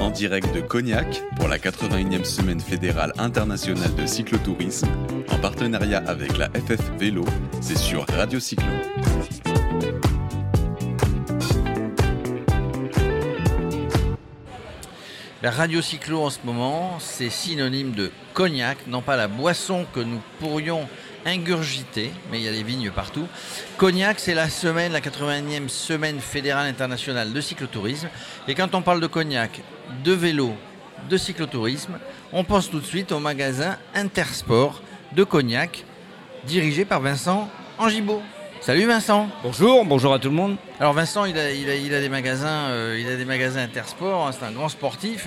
En direct de Cognac pour la 81e semaine fédérale internationale de cyclotourisme, en partenariat avec la FF Vélo, c'est sur Radio Cyclo. La radio cyclo en ce moment, c'est synonyme de cognac, non pas la boisson que nous pourrions ingurgiter, mais il y a des vignes partout. Cognac, c'est la semaine, la 81e semaine fédérale internationale de cyclotourisme. Et quand on parle de cognac, de vélo, de cyclotourisme, on pense tout de suite au magasin Intersport de cognac, dirigé par Vincent Angibaud. Salut Vincent. Bonjour, bonjour à tout le monde. Alors Vincent, il a, il a, il a des magasins, euh, il a des magasins Intersport. hein, c'est un grand sportif.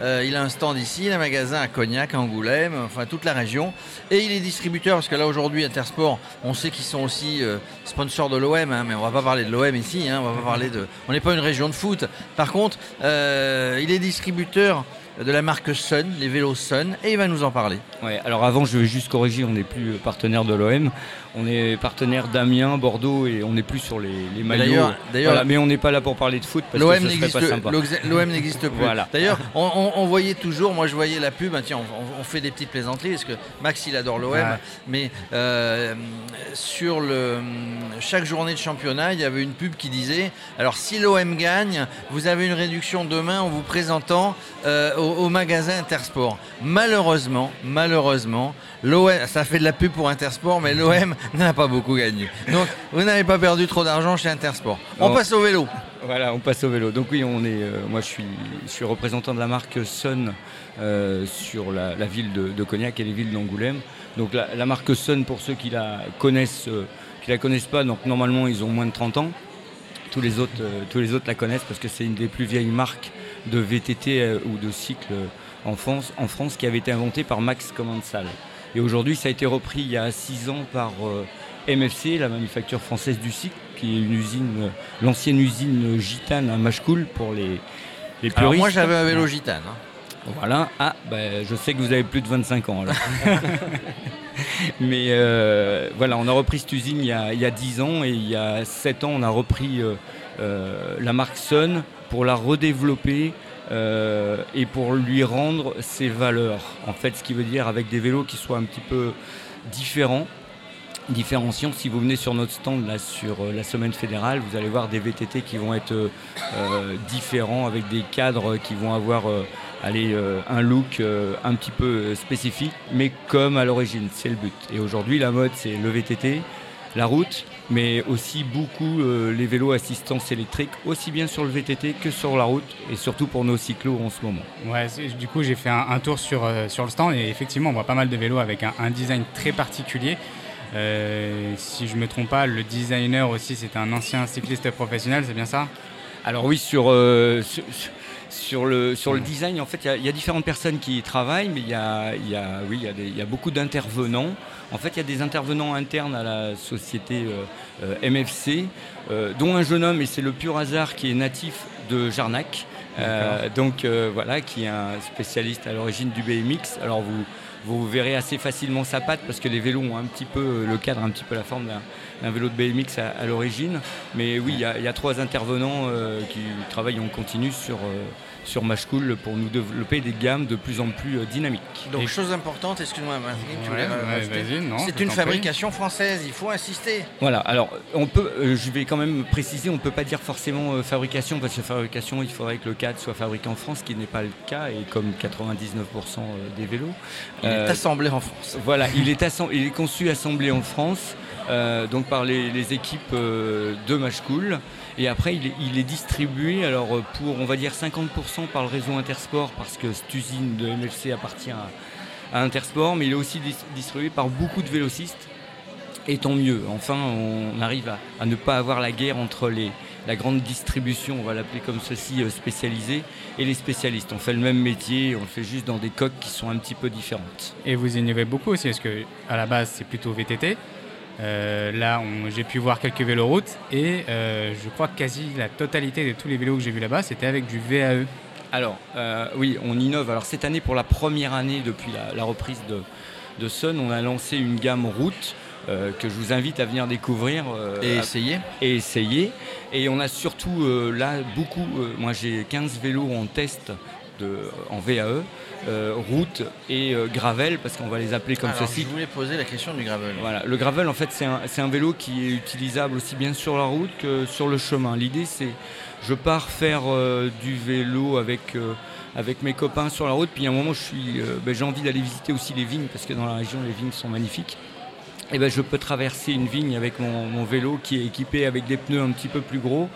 Euh, il a un stand ici, il a un magasin à Cognac, à Angoulême, enfin toute la région. Et il est distributeur parce que là aujourd'hui Intersport, on sait qu'ils sont aussi euh, sponsors de l'OM, hein, mais on va pas parler de l'OM ici. hein, on va pas parler de. On n'est pas une région de foot. Par contre, euh, il est distributeur de la marque Sun, les vélos Sun, et il va nous en parler. Ouais, alors avant, je vais juste corriger, on n'est plus partenaire de l'OM. On est partenaire d'Amiens, Bordeaux et on n'est plus sur les, les maillots. D'ailleurs- d'ailleurs- Voilà, mais on n'est pas là pour parler de foot parce L'OM que ce serait pas sympa. l'OM n'existe plus. Voilà. D'ailleurs, on, on- on voyait toujours, moi je voyais la pub, hein, tiens, on, on fait des petites plaisanteries parce que Max il adore l'OM, Ouais. mais euh, sur le chaque journée de championnat, il y avait une pub qui disait alors si l'OM gagne, vous avez une réduction demain en vous présentant euh, au, au magasin Intersport. Malheureusement, malheureusement, l'OM, ça fait de la pub pour Intersport, mais l'OM n'a pas beaucoup gagné. Donc vous n'avez pas perdu trop d'argent chez Intersport. On passe au vélo. Voilà, on passe au vélo. Donc oui, on est, euh, moi je suis, je suis représentant de la marque Sun euh, sur la, la ville de, de Cognac et les villes d'Angoulême. Donc la, la marque Sun, pour ceux qui la connaissent, euh, qui la connaissent pas, donc normalement ils ont moins de 30 ans. Tous les autres, tous les autres la connaissent parce que c'est une des plus vieilles marques de VTT euh, ou de cycle euh, en France, en France qui avait été inventée par Max Commensal. Et aujourd'hui, ça a été repris il y a 6 ans par euh, MFC, la manufacture française du cycle, qui est une usine, l'ancienne usine gitane à Machecoul pour les, les Alors moi j'avais un vélo gitane. hein. Voilà. Ah, ben, je sais que vous avez plus de 25 ans alors. Mais euh, voilà, on a repris cette usine il y, a, il y a 10 ans et il y a 7 ans, on a repris euh, euh, la marque Sun pour la redévelopper et pour lui rendre ses valeurs. En fait, ce qui veut dire avec des vélos qui soient un petit peu différents. Différenciants, si vous venez sur notre stand là sur euh, la semaine fédérale, vous allez voir des VTT qui vont être euh, euh, différents avec des cadres qui vont avoir un look un petit peu spécifique, mais comme à l'origine, c'est le but. Et aujourd'hui, la mode, c'est le VTT, la route, mais aussi beaucoup les vélos assistance électrique, aussi bien sur le VTT que sur la route, et surtout pour nos cyclos en ce moment. Ouais, du coup, j'ai fait un, tour sur, sur le stand et effectivement, on voit pas mal de vélos avec un design très particulier. Euh, si je me trompe pas, le designer aussi, c'est un ancien cycliste professionnel, c'est bien ça? Alors oui, sur, euh, sur, sur le, sur le design, en fait, il y a- il y, a différentes personnes qui y travaillent, mais il y a, y a- oui, y a des- il y a beaucoup d'intervenants. En fait, il y a des intervenants internes à la société euh, MFC, dont un jeune homme, et c'est le pur hasard, qui est natif de Jarnac. Donc voilà, qui est un spécialiste à l'origine du BMX. Alors vous, vous verrez assez facilement sa patte parce que les vélos ont un petit peu euh, le cadre, un petit peu la forme d'un vélo de BMX à, l'origine. Mais oui, il y, a- il y a trois intervenants euh, qui travaillent en continu sur, euh, sur Machecoul pour nous développer des gammes de plus en plus euh, dynamiques. Donc Et- chose importante, excuse-moi Ouais, C'est une fabrication française, il faut insister. Voilà, alors on peut, euh, je vais quand même préciser, on ne peut pas dire forcément euh, fabrication, parce que fabrication, il faudrait que le cadre soit fabriqué en France, ce qui n'est pas le cas, et comme 99% des vélos. Il est assemblé en France. Voilà, il est, il est conçu, assemblé en France, donc par les, les équipes de Machecoul. Et après, il est, il est distribué alors, pour, on va dire, 50% par le réseau Intersport, parce que cette usine de MFC appartient à, Intersport, mais il est aussi dis- distribué par beaucoup de vélocistes. Et tant mieux. Enfin, on arrive à, ne pas avoir la guerre entre les, la grande distribution, on va l'appeler comme ceci, euh, spécialisée, et les spécialistes. On fait le même métier, on le fait juste dans des coques qui sont un petit peu différentes. Et vous innovez beaucoup aussi, parce que la base, c'est plutôt VTT. Euh, là, j'ai pu voir quelques vélos routes et euh, je crois que quasi la totalité de tous les vélos que j'ai vus là-bas, c'était avec du VAE. Alors, euh, oui, on innove. Alors, cette année, pour la première année depuis la, la reprise de, de Sun, on a lancé une gamme route euh, que je vous invite à venir découvrir euh, Et à- essayer. et essayer. Et on a surtout là beaucoup, moi j'ai 15 vélos en test de, en VAE, euh, route et euh, gravel, parce qu'on va les appeler comme Alors, ceci. je voulais poser la question du gravel. Voilà, le gravel en fait c'est un, vélo qui est utilisable aussi bien sur la route que sur le chemin. L'idée c'est je pars faire euh, du vélo avec, avec mes copains sur la route, puis à un moment ben, j'ai envie d'aller visiter aussi les vignes parce que dans la région les vignes sont magnifiques. Et ben, je peux traverser une vigne avec mon, mon vélo qui est équipé avec des pneus un petit peu plus gros,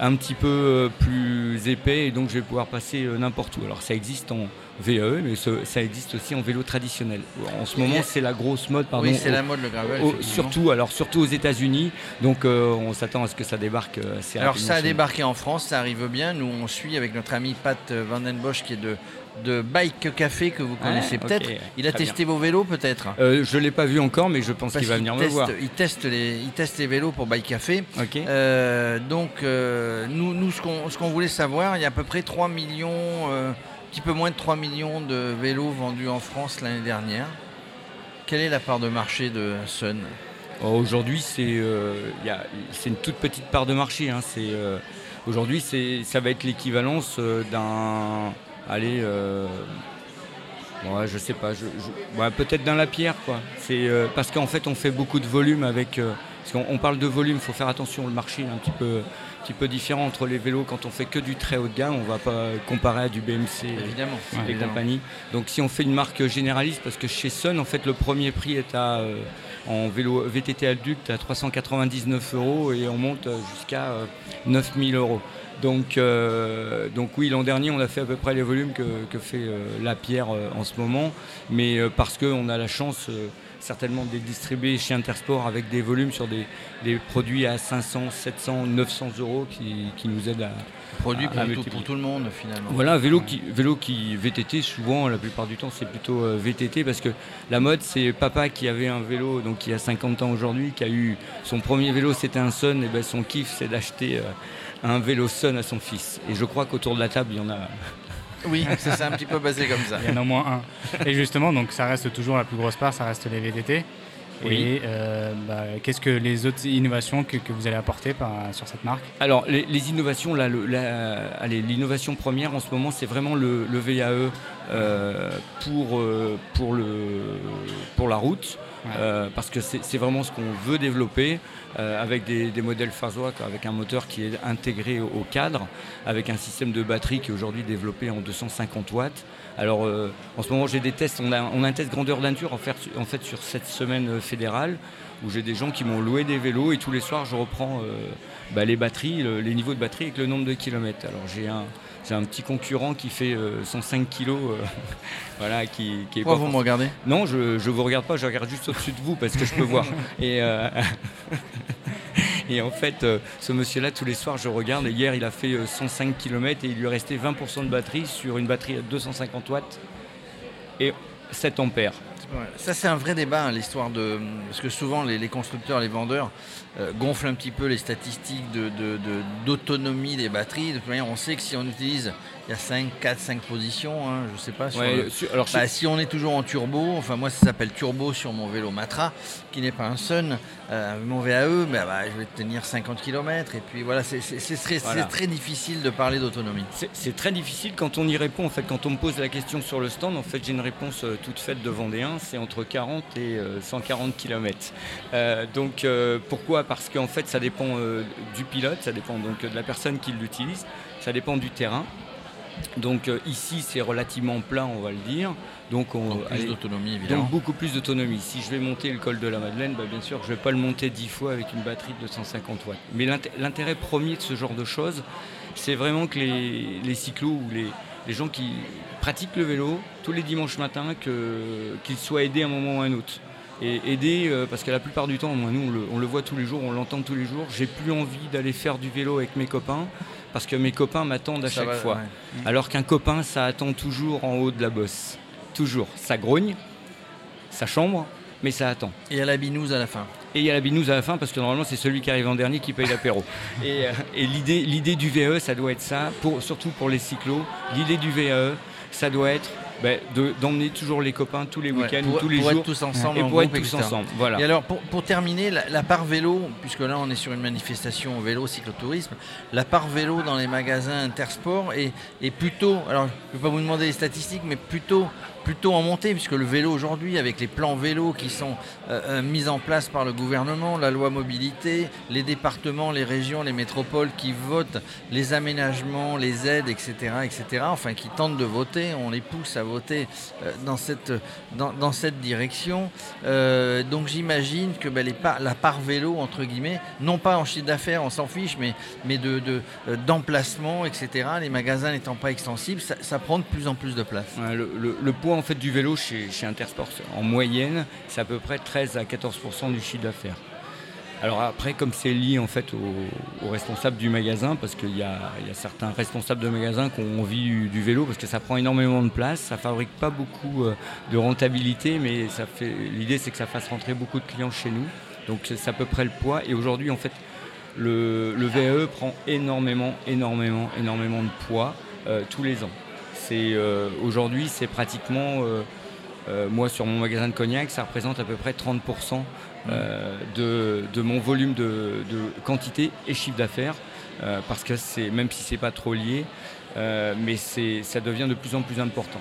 un petit peu euh, plus épais, et donc je vais pouvoir passer euh, n'importe où. Alors ça existe en VAE, mais ce- ça existe aussi en vélo traditionnel. En ce moment c'est la grosse mode, pardon. oui, c'est la mode le gravel. au- surtout, alors surtout aux États-Unis, donc euh, on s'attend à ce que ça débarque assez Alors ça a débarqué en France, ça arrive bien. Nous on suit avec notre ami Pat Vandenbosch qui est de, de Bike Café que vous connaissez peut-être. Il a très testé vos vélos peut-être? Euh, je l'ai pas vu encore, mais je pense qu'il va venir me voir. Il teste, les, il teste les vélos pour Bike Café. Euh, donc, euh, nous, nous, ce qu'on voulait savoir, il y a à peu près 3 millions, euh, un petit peu moins de 3 millions de vélos vendus en France l'année dernière. Quelle est la part de marché de Sun? Oh, Aujourd'hui, c'est euh, une toute petite part de marché. hein. Euh, Aujourd'hui, ça va être l'équivalence euh, d'un. Allez. euh, ouais, je sais pas. Je, Peut-être d'un Lapierre, quoi. C'est, euh, parce qu'en fait, on fait beaucoup de volume avec. euh, parce qu'on on parle de volume, il faut faire attention. Le marché est un petit peu, un petit peu différent entre les vélos. Quand on fait que du très haut de gamme, on va pas comparer à du BMC. euh, Évidemment. et évidemment. compagnie. Donc si on fait une marque généraliste, parce que chez Sun, en fait, le premier prix est à, euh, en vélo VTT adulte à 399 euros et on monte euh, jusqu'à euh, 9000 euros. Donc, euh, donc oui, l'an dernier, on a fait à peu près les volumes que, que fait euh, la pierre euh, en ce moment, mais euh, parce qu'on a la chance euh, certainement de les distribuer chez Intersport avec des volumes sur des, des produits à 500, 700, 900 euros qui, qui nous aident à, Produit à pour, pour tout le monde finalement. voilà, vélo qui, vélo qui VTT, souvent, la plupart du temps, c'est plutôt euh, VTT parce que la mode, c'est papa qui avait un vélo, donc qui a 50 ans aujourd'hui, qui a eu son premier vélo, c'était un Sun, et ben son kiff, c'est d'acheter euh, un vélo Sun à son fils. Et je crois qu'autour de la table, il y en a. Oui, ça s'est un petit peu basé comme ça. Il y en a au moins un. Et justement, donc ça reste toujours la plus grosse part, ça reste les VTT. Oui. Et euh, bah, qu'est-ce que les autres innovations que, que vous allez apporter par- sur cette marque? Alors, les, les innovations, là, le- la- allez, l'innovation première en ce moment, c'est vraiment le, le VAE pour, euh, pour, le, pour la route. Ouais. Euh, parce que c'est vraiment ce qu'on veut développer euh, avec des, des modèles Fazois, quoi, avec un moteur qui est intégré au, cadre, avec un système de batterie qui est aujourd'hui développé en 250 watts. Alors euh, en ce moment j'ai des tests, on a, on a un test grandeur nature en fait, en fait sur cette semaine euh, fédérale où j'ai des gens qui m'ont loué des vélos et tous les soirs je reprends euh, bah, les batteries, le- les niveaux de batterie avec le nombre de kilomètres. Alors j'ai un, j'ai un petit concurrent qui fait euh, 105 kilos, euh, voilà, qui, qui est Pourquoi pas vous me regardez? Non, je ne vous regarde pas, je regarde juste au-dessus de vous parce que je peux voir. Et, euh, et en fait, euh, ce monsieur-là, tous les soirs, je regarde. Et hier, il a fait euh, 105 km et il lui restait 20% de batterie sur une batterie à 250 watts et 7 ampères. Ouais, Ça, c'est un vrai débat, hein, l'histoire de. Parce que souvent, les, les constructeurs, les vendeurs euh, gonflent un petit peu les statistiques de- de- de- d'autonomie des batteries. De toute manière, on sait que si on utilise. Il y a 5, 4, 5 positions, hein, je sais pas. Sur Ouais, le- sur- alors, Bah, si on est toujours en turbo, enfin moi ça s'appelle turbo sur mon vélo Matra, qui n'est pas un Sun, euh, mon VAE, bah, bah, je vais tenir 50 km et puis voilà, c'est très, Voilà. très difficile de parler d'autonomie. C'est très difficile quand on y répond. En fait, quand on me pose la question sur le stand, en fait, j'ai une réponse euh, toute faite de Vendéen. C'est entre 40 et euh, 140 km. donc, euh, pourquoi? Parce qu'en fait, ça dépend euh, du pilote, ça dépend donc de la personne qui l'utilise, ça dépend du terrain. Donc euh, ici, c'est relativement plat, on va le dire. Donc, on, Donc plus allez, d'autonomie évidemment. donc beaucoup plus d'autonomie. Si je vais monter le col de la Madeleine, bah, bien sûr, je ne vais pas le monter 10 fois avec une batterie de 250 watts. Mais l'int- l'intérêt premier de ce genre de choses, c'est vraiment que les, les cyclos ou les, les gens qui pratiquent le vélo tous les dimanches matins, qu'ils soient aidés à un moment ou à un autre. Et aider, euh, parce que la plupart du temps, moi, nous, on le, on le voit tous les jours, on l'entend tous les jours, j'ai plus envie d'aller faire du vélo avec mes copains, parce que mes copains m'attendent à Ça chaque va, fois. ouais. Alors qu'un copain, ça attend toujours en haut de la bosse. Toujours. Ça grogne, ça chambre, mais ça attend. Et a la binouse à la fin. Et il y a la binouse à la fin parce que normalement c'est celui qui arrive en dernier qui paye l'apéro. Et, euh, l'idée, du VE, ça doit être ça, surtout pour les cyclos. L'idée du VE, ça doit être ben, d'emmener toujours les copains tous les week-ends, tous les pour jours. Être tous ensemble, et pour être tous ensemble. Voilà. Et alors, pour, pour terminer, la, part vélo, puisque là on est sur une manifestation vélo, cyclotourisme, la part vélo dans les magasins Intersport est, est plutôt, alors je ne vais pas vous demander les statistiques, mais plutôt plutôt en montée, puisque le vélo aujourd'hui, avec les plans vélo qui sont euh, euh, mis en place par le gouvernement, la loi mobilité, les départements, les régions, les métropoles qui votent les aménagements, les aides, etc., etc., enfin qui tentent de voter, on les pousse à voter euh, dans, cette, dans, cette direction. donc j'imagine que ben, les la part vélo, entre guillemets, non pas en chiffre d'affaires, on s'en fiche, mais, mais de, d'emplacement, etc., les magasins n'étant pas extensibles, ça, prend de plus en plus de place. le poids en fait du vélo chez, chez Intersport, en moyenne, c'est à peu près 13 à 14% du chiffre d'affaires. Alors après, comme c'est lié en fait aux, responsables du magasin, parce qu'il y, a, certains responsables de magasin qui ont envie du, vélo, parce que ça prend énormément de place, ça fabrique pas beaucoup euh, de rentabilité, mais l'idée c'est que ça fasse rentrer beaucoup de clients chez nous. Donc c'est à peu près le poids. Et aujourd'hui, en fait, le, le, VAE prend énormément, énormément, énormément de poids euh, tous les ans. Euh, aujourd'hui, c'est pratiquement, moi sur mon magasin de cognac, ça représente à peu près 30% de, mon volume de, quantité et chiffre d'affaires, parce que c'est, même si c'est pas trop lié, mais ça devient de plus en plus important.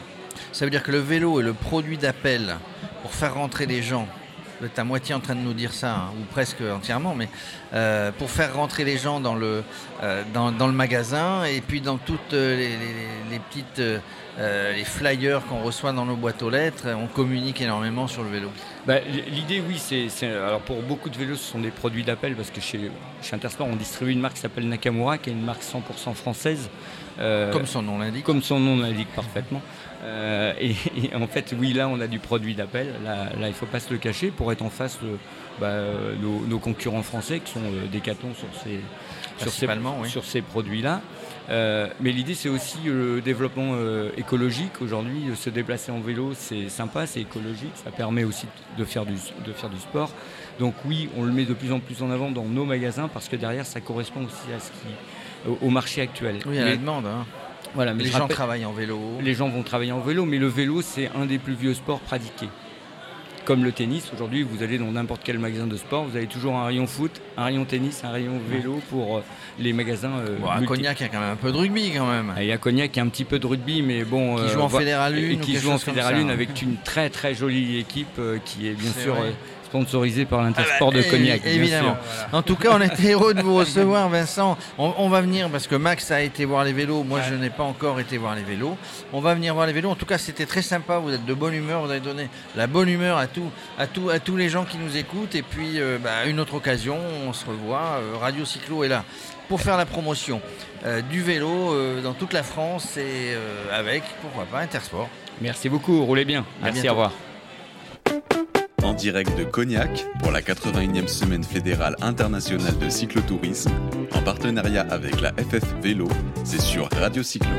Ça veut dire que le vélo est le produit d'appel pour faire rentrer les gens vous êtes à moitié en train de nous dire ça, hein, ou presque entièrement, mais euh, pour faire rentrer les gens dans le, euh, dans, le magasin et puis dans toutes les, petites euh, les flyers qu'on reçoit dans nos boîtes aux lettres, on communique énormément sur le vélo. Bah, l'idée, oui, c'est alors pour beaucoup de vélos, ce sont des produits d'appel parce que chez, chez Intersport, on distribue une marque qui s'appelle Nakamura, qui est une marque 100% française. Comme son nom l'indique. Comme son nom l'indique parfaitement. Euh, et, en fait, oui, là, on a du produit d'appel. Là, il ne faut pas se le cacher pour être en face de bah, nos, concurrents français qui sont euh, Decathlon sur ces, sur ces, sur ces produits-là. Euh, mais l'idée, c'est aussi le développement écologique. Aujourd'hui, se déplacer en vélo, c'est sympa, c'est écologique. Ça permet aussi de faire, du, de faire du sport. Donc oui, on le met de plus en plus en avant dans nos magasins parce que derrière, ça correspond aussi à ce qui, au, marché actuel. Oui, à la demande. Hein les gens travaillent en vélo. Les gens vont travailler en vélo, mais le vélo, c'est un des plus vieux sports pratiqués. Comme le tennis, aujourd'hui, vous allez dans n'importe quel magasin de sport, vous avez toujours un rayon foot, un rayon tennis, un rayon vélo pour euh, les magasins. Euh, à Cognac, il y a quand même un peu de rugby quand même. Et à Cognac, il y a un petit peu de rugby, mais bon. Qui joue en euh, Fédéral 1 et qui joue en Fédéral 1 avec une très très jolie équipe qui est bien sûr sponsorisé par l'Intersport de ah bah, Cognac. Évidemment. En tout cas, on était heureux de vous recevoir, Vincent. On, va venir parce que Max a été voir les vélos. Moi, je n'ai pas encore été voir les vélos. On va venir voir les vélos. En tout cas, c'était très sympa. Vous êtes de bonne humeur. Vous avez donné la bonne humeur à, tout, à, tout, à tous les gens qui nous écoutent. Et puis, euh, bah, une autre occasion, on se revoit. Euh, Radio Cyclo est là pour faire la promotion euh, du vélo dans toute la France et avec, pourquoi pas, Intersport. Merci beaucoup. Roulez bien. Merci. Au revoir en direct de Cognac pour la 81e semaine fédérale internationale de cyclotourisme, en partenariat avec la FF Vélo, c'est sur Radio Cyclo.